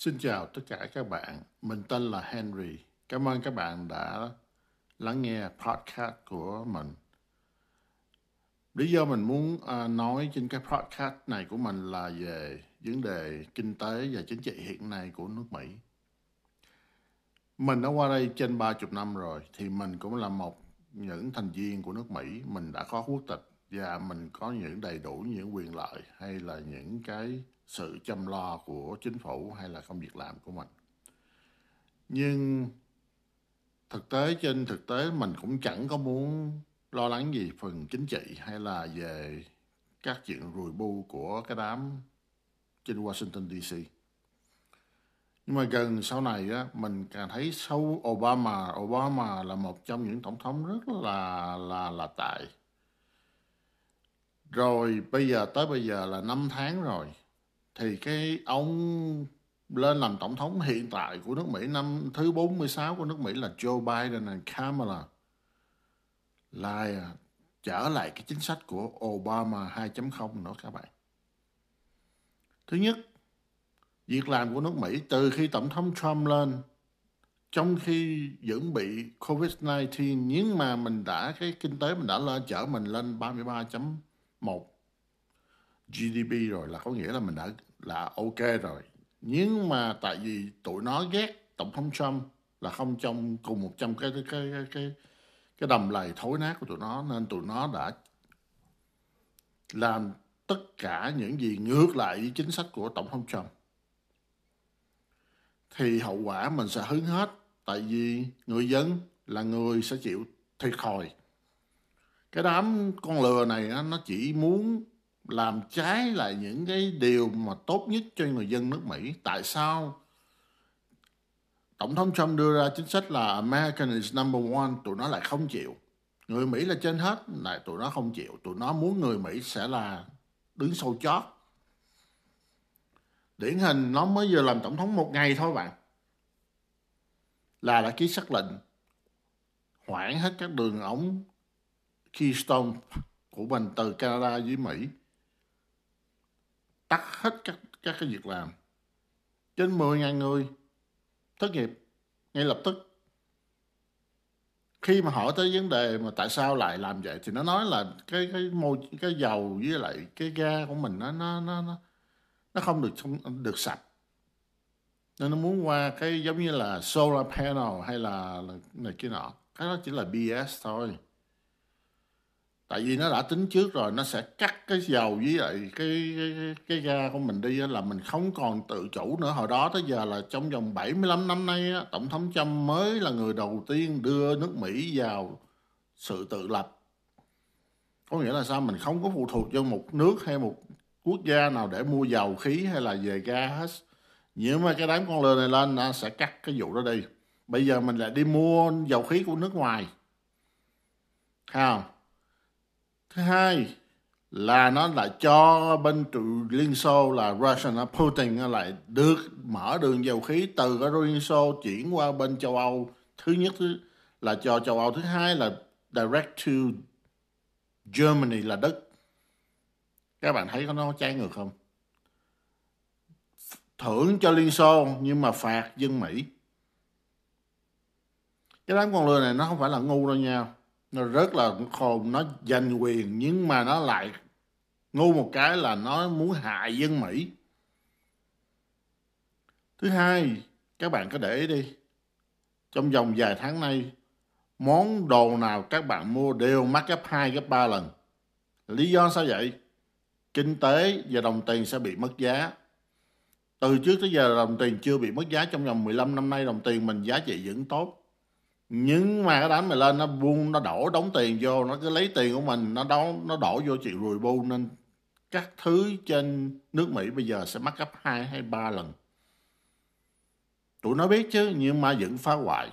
Xin chào tất cả các bạn, mình tên là Henry. Cảm ơn các bạn đã lắng nghe podcast của mình. Lý do mình muốn à, nói trên cái podcast này của mình là về vấn đề kinh tế và chính trị hiện nay của nước Mỹ. Mình đã qua đây trên 30 năm rồi, thì mình cũng là một những thành viên của nước Mỹ. Mình đã có quốc tịch và mình có những đầy đủ những quyền lợi hay là những cái sự chăm lo của chính phủ hay là công việc làm của mình nhưng thực tế trên thực tế mình cũng chẳng có muốn lo lắng gì phần chính trị hay là về các chuyện rùi bu của cái đám trên Washington DC. Nhưng mà gần sau này á, mình càng thấy sau Obama, Obama là một trong những tổng thống rất là là là tài. Rồi bây giờ tới bây giờ là 5 tháng rồi thì cái ông lên làm tổng thống hiện tại của nước Mỹ năm thứ 46 của nước Mỹ là Joe Biden và Kamala là trở lại cái chính sách của Obama 2.0 nữa các bạn. Thứ nhất, việc làm của nước Mỹ từ khi Tổng thống Trump lên trong khi vẫn bị Covid-19 nhưng mà mình đã cái kinh tế mình đã lên chở mình lên một GDP rồi là có nghĩa là mình đã, là ok rồi. Nhưng mà tại vì tụi nó ghét tổng thống Trump là không trong, cùng một trăm cái cái cái cái cái đầm lầy thối nát của tụi nó, nên tụi nó đã làm tất cả những gì ngược lại với chính sách của tổng thống Trump. Thì hậu quả mình sẽ hứng hết, tại vì người dân là người sẽ chịu thiệt thòi cái đám con lừa này nó chỉ muốn làm trái lại những cái điều mà tốt nhất cho người dân nước Mỹ. Tại sao Tổng thống Trump đưa ra chính sách là American is number one, tụi nó lại không chịu. Người Mỹ là trên hết, lại tụi nó không chịu. Tụi nó muốn người Mỹ sẽ là đứng sau chót. Điển hình nó mới vừa làm tổng thống một ngày thôi bạn. Là đã ký sắc lệnh hoãn hết các đường ống Keystone của mình từ Canada với Mỹ. Tắt hết các các cái việc làm. Trên 10.000 người. Thất nghiệp. Ngay lập tức. Khi mà hỏi tới vấn đề mà tại sao lại làm vậy thì nó nói là cái cái môi cái dầu với lại cái ga của mình nó nó nó nó, nó không được không được sạch. Nên nó muốn qua cái giống như là solar panel hay là, là này kia nọ. Cái đó chỉ là BS thôi tại vì nó đã tính trước rồi nó sẽ cắt cái dầu với lại cái cái, cái ga của mình đi là mình không còn tự chủ nữa. Hồi đó tới giờ là trong vòng 75 năm nay tổng thống Trump mới là người đầu tiên đưa nước Mỹ vào sự tự lập. Có nghĩa là sao? Mình không có phụ thuộc vào một nước hay một quốc gia nào để mua dầu khí hay là về ga hết. Nhưng mà cái đám con lừa này lên nó sẽ cắt cái vụ đó đi. Bây giờ mình lại đi mua dầu khí của nước ngoài. Không? Thứ hai là nó lại cho bên trụ Liên Xô là Russian Putin lại được mở đường dầu khí từ cái Liên Xô chuyển qua bên châu Âu. Thứ nhất là cho châu Âu. Thứ hai là direct to Germany là Đức. Các bạn thấy có nó trái ngược không? Thưởng cho Liên Xô nhưng mà phạt dân Mỹ. Cái đám con lừa này nó không phải là ngu đâu nha nó rất là khôn, nó giành quyền, nhưng mà nó lại ngu một cái là nó muốn hại dân Mỹ. Thứ hai, các bạn có để ý đi, trong vòng vài tháng nay, món đồ nào các bạn mua đều mắc gấp 2 gấp 3 lần. Lý do sao vậy? Kinh tế và đồng tiền sẽ bị mất giá. Từ trước tới giờ, đồng tiền chưa bị mất giá. Trong vòng 15 năm nay, đồng tiền mình giá trị vẫn tốt nhưng mà cái đám này lên, nó buông, nó đổ đóng tiền vô, nó cứ lấy tiền của mình, nó đóng nó đổ vô chuyện rùi bu nên các thứ trên nước Mỹ bây giờ sẽ mắc gấp 2 hay 3 lần. Tụi nó biết chứ, nhưng mà vẫn phá hoại.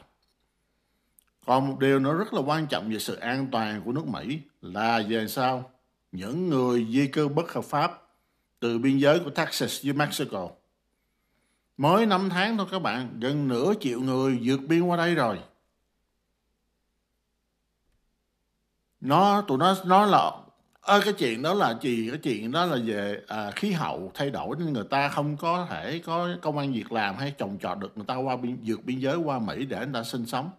Còn một điều nữa rất là quan trọng về sự an toàn của nước Mỹ là về sao? Những người di cư bất hợp pháp từ biên giới của Texas với Mexico. Mới 5 tháng thôi các bạn, gần nửa triệu người vượt biên qua đây rồi. Nó tụi nó nó là ơ cái chuyện đó là gì? Cái chuyện đó là về à, khí hậu thay đổi nên người ta không có thể có công an việc làm hay trồng trọt được. Người ta qua biên vượt biên giới qua Mỹ để người ta sinh sống.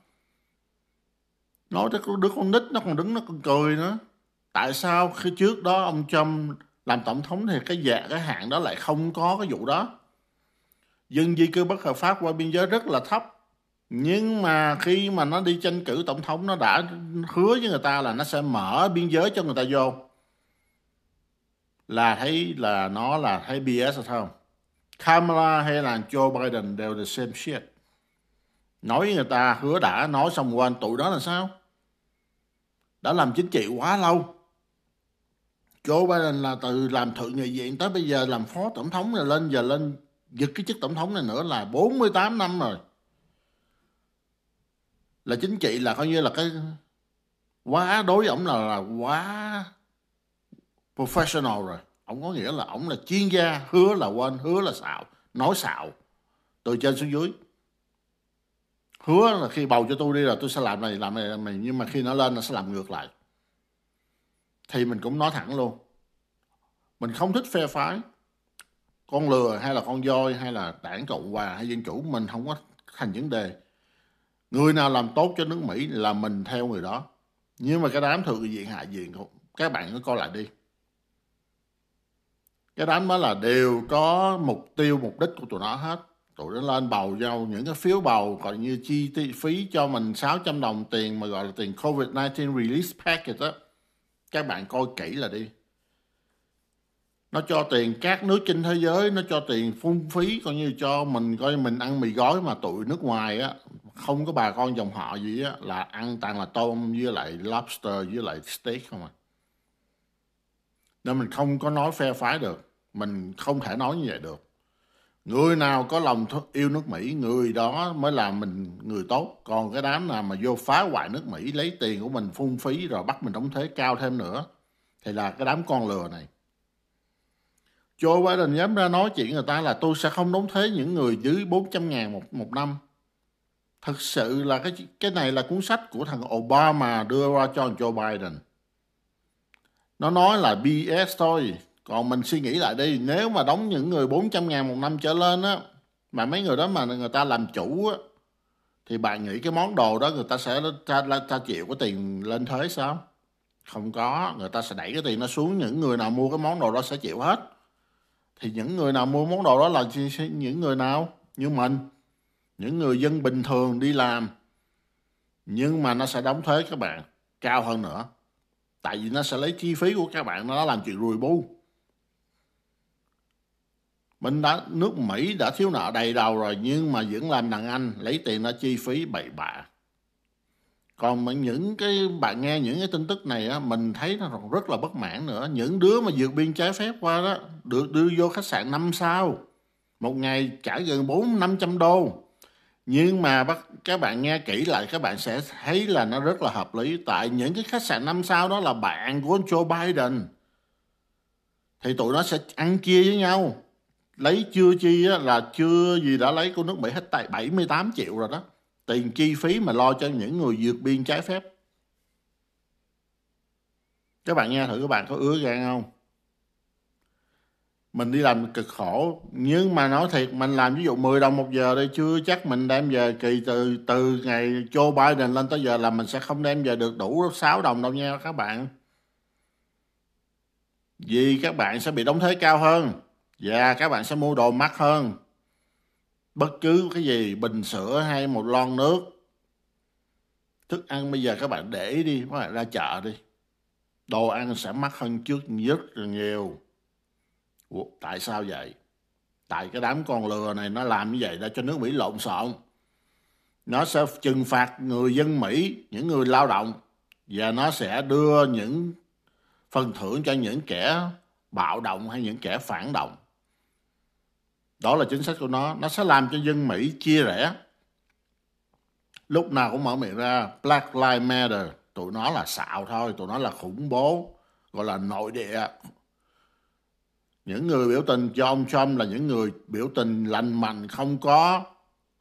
Nói tới đứa con nít nó còn đứng nó còn cười nữa. Tại sao khi trước đó ông Trump làm tổng thống thì cái dạ cái hạn đó lại không có cái vụ đó? Dân di cư bất hợp pháp qua biên giới rất là thấp nhưng mà khi mà nó đi tranh cử tổng thống, nó đã hứa với người ta là nó sẽ mở biên giới cho người ta vô. Là thấy là nó là thấy BS rồi không? Kamala hay là Joe Biden đều the same shit. Nói với người ta, hứa đã nói xong quên tụi đó là sao? Đã làm chính trị quá lâu. Joe Biden là từ làm thượng nghị viện tới bây giờ làm phó tổng thống rồi lên giờ lên giật cái chức tổng thống này nữa là 48 năm rồi là chính trị là coi như là cái quá đối với ổng là, là quá professional rồi. Ổng có nghĩa là ổng là chuyên gia hứa là quên hứa là xạo nói xạo từ trên xuống dưới. Hứa là khi bầu cho tôi đi là tôi sẽ làm này làm này làm này nhưng mà khi nó lên nó sẽ làm ngược lại. Thì mình cũng nói thẳng luôn. Mình không thích phe phái. Con lừa hay là con voi hay là đảng cộng hòa hay dân chủ mình không có thành vấn đề người nào làm tốt cho nước mỹ là mình theo người đó. Nhưng mà cái đám thượng viện hạ viện các bạn cứ coi lại đi. Cái đám đó là đều có mục tiêu, mục đích của tụi nó hết. Tụi nó lên bầu nhau những cái phiếu bầu còn như chi phí cho mình 600 đồng tiền mà gọi là tiền COVID-19 Release Package đó các bạn coi kỹ là đi. Nó cho tiền các nước trên thế giới, nó cho tiền phung phí coi như cho mình, coi mình ăn mì gói mà tụi nước ngoài á không có bà con dòng họ gì á là ăn toàn là tôm với lại lobster với lại steak không à. Nên mình không có nói phe phái được mình không thể nói như vậy được. Người nào có lòng yêu nước Mỹ người đó mới là mình người tốt. Còn cái đám nào mà vô phá hoại nước Mỹ lấy tiền của mình phung phí rồi bắt mình đóng thuế cao thêm nữa thì là cái đám con lừa này. Joe Biden dám ra nói chuyện người ta là tôi sẽ không đóng thuế những người dưới 400 ngàn một, một năm. Thực sự là cái cái này là cuốn sách của thằng Obama đưa ra cho Joe Biden. Nó nói là BS thôi. Còn mình suy nghĩ lại đi, nếu mà đóng những người 400 ngàn một năm trở lên á, mà mấy người đó mà người ta làm chủ á, thì bạn nghĩ cái món đồ đó người ta sẽ ta, ta, ta chịu cái tiền lên thuế sao? Không có, người ta sẽ đẩy cái tiền nó xuống, những người nào mua cái món đồ đó sẽ chịu hết thì những người nào mua món đồ đó là những người nào như mình những người dân bình thường đi làm, nhưng mà nó sẽ đóng thuế các bạn cao hơn nữa. Tại vì nó sẽ lấy chi phí của các bạn, nó làm chuyện rùi bu mình đã nước Mỹ đã thiếu nợ đầy đầu rồi, nhưng mà vẫn làm đàn Anh, lấy tiền ra chi phí bậy bạ. Còn mà những cái, bạn nghe những cái tin tức này á, mình thấy nó còn rất là bất mãn nữa. Những đứa mà vượt biên trái phép qua đó, được đưa vô khách sạn năm sao. Một ngày trả gần bốn năm trăm đô nhưng mà bác, các bạn nghe kỹ lại các bạn sẽ thấy là nó rất là hợp lý. Tại những cái khách sạn năm sao đó là bạn của Joe Biden. Thì tụi nó sẽ ăn chia với nhau. Lấy chưa chi á, là chưa gì đã lấy của nước Mỹ hết tại 78 triệu rồi đó. Tiền chi phí mà lo cho những người vượt biên trái phép. Các bạn nghe thử các bạn có ứa gan không? Mình đi làm cực khổ. Nhưng mà nói thiệt, mình làm ví dụ 10 đồng một giờ đây, chưa chắc mình đem về kỳ từ từ ngày Joe Biden lên tới giờ là mình sẽ không đem về được đủ 6 đồng đâu nha các bạn. Vì các bạn sẽ bị đóng thuế cao hơn. Và các bạn sẽ mua đồ mắc hơn. Bất cứ cái gì, bình sữa hay một lon nước. Thức ăn bây giờ các bạn để đi, các bạn ra chợ đi. Đồ ăn sẽ mắc hơn trước rất là nhiều. Ủa, tại sao vậy? Tại cái đám con lừa này nó làm như vậy để cho nước mỹ lộn xộn. Nó sẽ trừng phạt người dân mỹ những người lao động và nó sẽ đưa những phần thưởng cho những kẻ bạo động hay những kẻ phản động. Đó là chính sách của nó. Nó sẽ làm cho dân mỹ chia rẽ. Lúc nào cũng mở miệng ra black lives matter. Tụi nó là xạo thôi tụi nó là khủng bố gọi là nội địa những người biểu tình cho ông Trump là những người biểu tình lành mạnh không có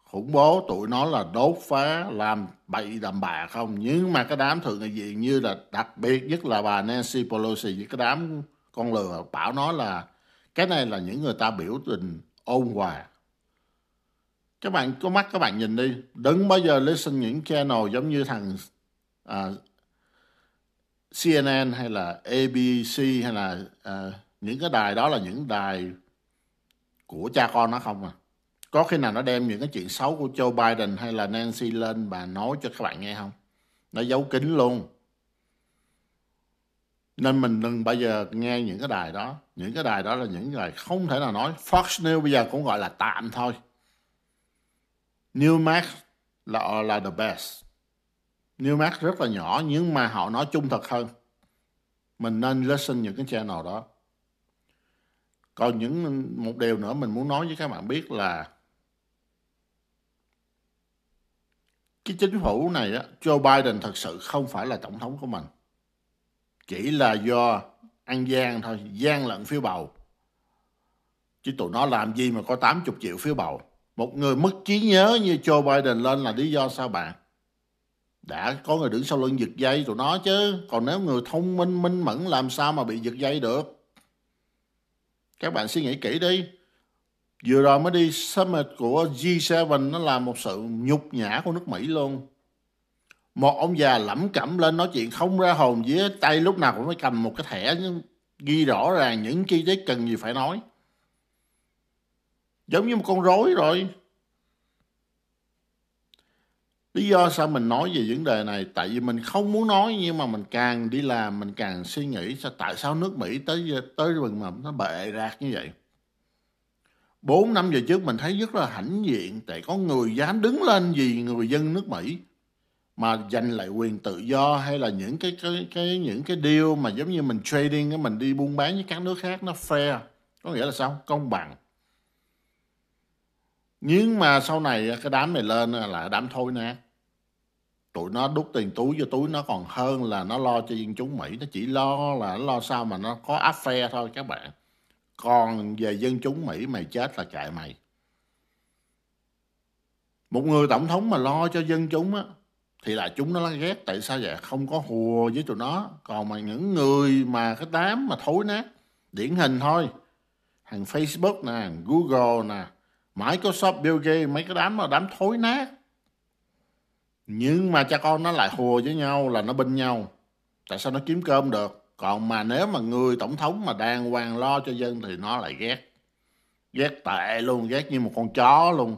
khủng bố. Tụi nó là đốt phá làm bậy đầm bà không. Nhưng mà cái đám thượng nghị viện như là đặc biệt nhất là bà Nancy Pelosi với cái đám con lừa bảo nói là cái này là những người ta biểu tình ôn hòa. Các bạn có mắt các bạn nhìn đi. Đừng bao giờ listen những channel giống như thằng à, CNN hay là ABC hay là à, những cái đài đó là những đài của cha con nó không à. Có khi nào nó đem những cái chuyện xấu của Joe Biden hay là Nancy lên và nói cho các bạn nghe không? Nó giấu kín luôn. Nên mình đừng bao giờ nghe những cái đài đó. Những cái đài đó là những đài không thể nào nói. Fox News bây giờ cũng gọi là tạm thôi. Newsmax là là the best. Newsmax rất là nhỏ nhưng mà họ nói chung thật hơn. Mình nên listen những cái channel đó còn những một điều nữa mình muốn nói với các bạn biết là cái chính phủ này á, Joe Biden thật sự không phải là tổng thống của mình. Chỉ là do ăn gian thôi, gian lận phiếu bầu. Chứ tụi nó làm gì mà có 80 triệu phiếu bầu. Một người mất trí nhớ như Joe Biden lên là lý do sao bạn? Đã có người đứng sau lưng giật dây tụi nó chứ. Còn nếu người thông minh, minh mẫn làm sao mà bị giật dây được? Các bạn suy nghĩ kỹ đi. Vừa rồi mới đi summit của G7 nó là một sự nhục nhã của nước Mỹ luôn. Một ông già lẩm cẩm lên nói chuyện không ra hồn gì tay lúc nào cũng phải cầm một cái thẻ ghi rõ ràng những chi tiết cần gì phải nói. Giống như một con rối rồi. Lý do sao mình nói về vấn đề này? Tại vì mình không muốn nói, nhưng mà mình càng đi làm, mình càng suy nghĩ sao tại sao nước Mỹ tới tới rừng mà nó bệ rạc như vậy. bốn năm giờ trước mình thấy rất là hãnh diện, tại có người dám đứng lên vì người dân nước Mỹ mà giành lại quyền tự do hay là những cái cái cái, những cái deal mà giống như mình trading mình đi buôn bán với các nước khác nó fair. Có nghĩa là sao? Công bằng. Nhưng mà sau này cái đám này lên là đám thôi nè tụi nó đút tiền túi vô túi nó còn hơn là nó lo cho dân chúng Mỹ. Nó chỉ lo là nó lo sao mà nó có áp phe thôi các bạn. Còn về dân chúng Mỹ mày chết là chạy mày. Một người tổng thống mà lo cho dân chúng á, thì là chúng nó ghét. Tại sao vậy? Không có hùa với tụi nó. Còn mà những người mà cái đám mà thối nát, điển hình thôi. Hàng Facebook nè Google nè, Microsoft, Bill Gates, mấy cái đám mà đám thối nát nhưng mà cha con nó lại hùa với nhau là nó binh nhau. Tại sao nó kiếm cơm được? Còn mà nếu mà người tổng thống mà đang hoàng lo cho dân thì nó lại ghét. Ghét tệ luôn, ghét như một con chó luôn.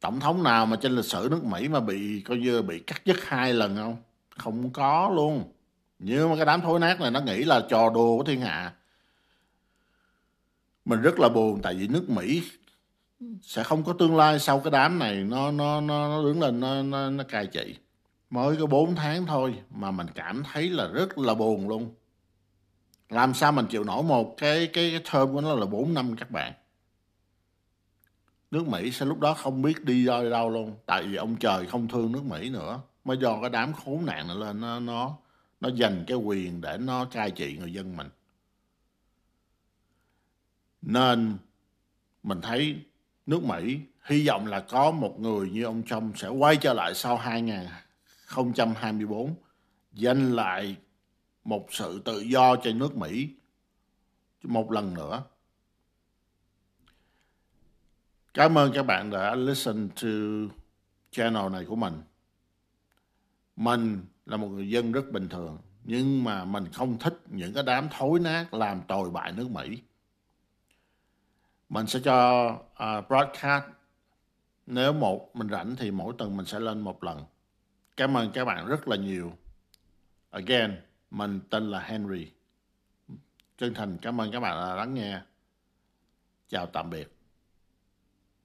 Tổng thống nào mà trên lịch sử nước mỹ mà bị, coi như bị cắt dứt hai lần không? Không có luôn. Nhưng mà cái đám thối nát này nó nghĩ là trò đùa của thiên hạ. Mình rất là buồn tại vì nước mỹ sẽ không có tương lai sau cái đám này nó nó nó, nó đứng lên nó nó, nó cai trị. Mới có 4 tháng thôi mà mình cảm thấy là rất là buồn luôn. Làm sao mình chịu nổi một cái cái, cái term của nó là 4 năm các bạn. Nước Mỹ sẽ lúc đó không biết đi ra đâu luôn. Tại vì ông trời không thương nước Mỹ nữa. Mới do cái đám khốn nạn này lên nó nó nó dành cái quyền để nó cai trị người dân mình. Nên mình thấy nước Mỹ hy vọng là có một người như ông Trump sẽ quay trở lại sau 2024 giành lại một sự tự do cho nước Mỹ một lần nữa. Cảm ơn các bạn đã listen to channel này của mình. Mình là một người dân rất bình thường, nhưng mà mình không thích những cái đám thối nát làm tồi bại nước Mỹ. Mình sẽ cho uh, broadcast nếu một mình rảnh thì mỗi tuần mình sẽ lên một lần. Cảm ơn các bạn rất là nhiều. Again, mình tên là Henry. Chân thành cảm ơn các bạn đã lắng nghe. Chào tạm biệt.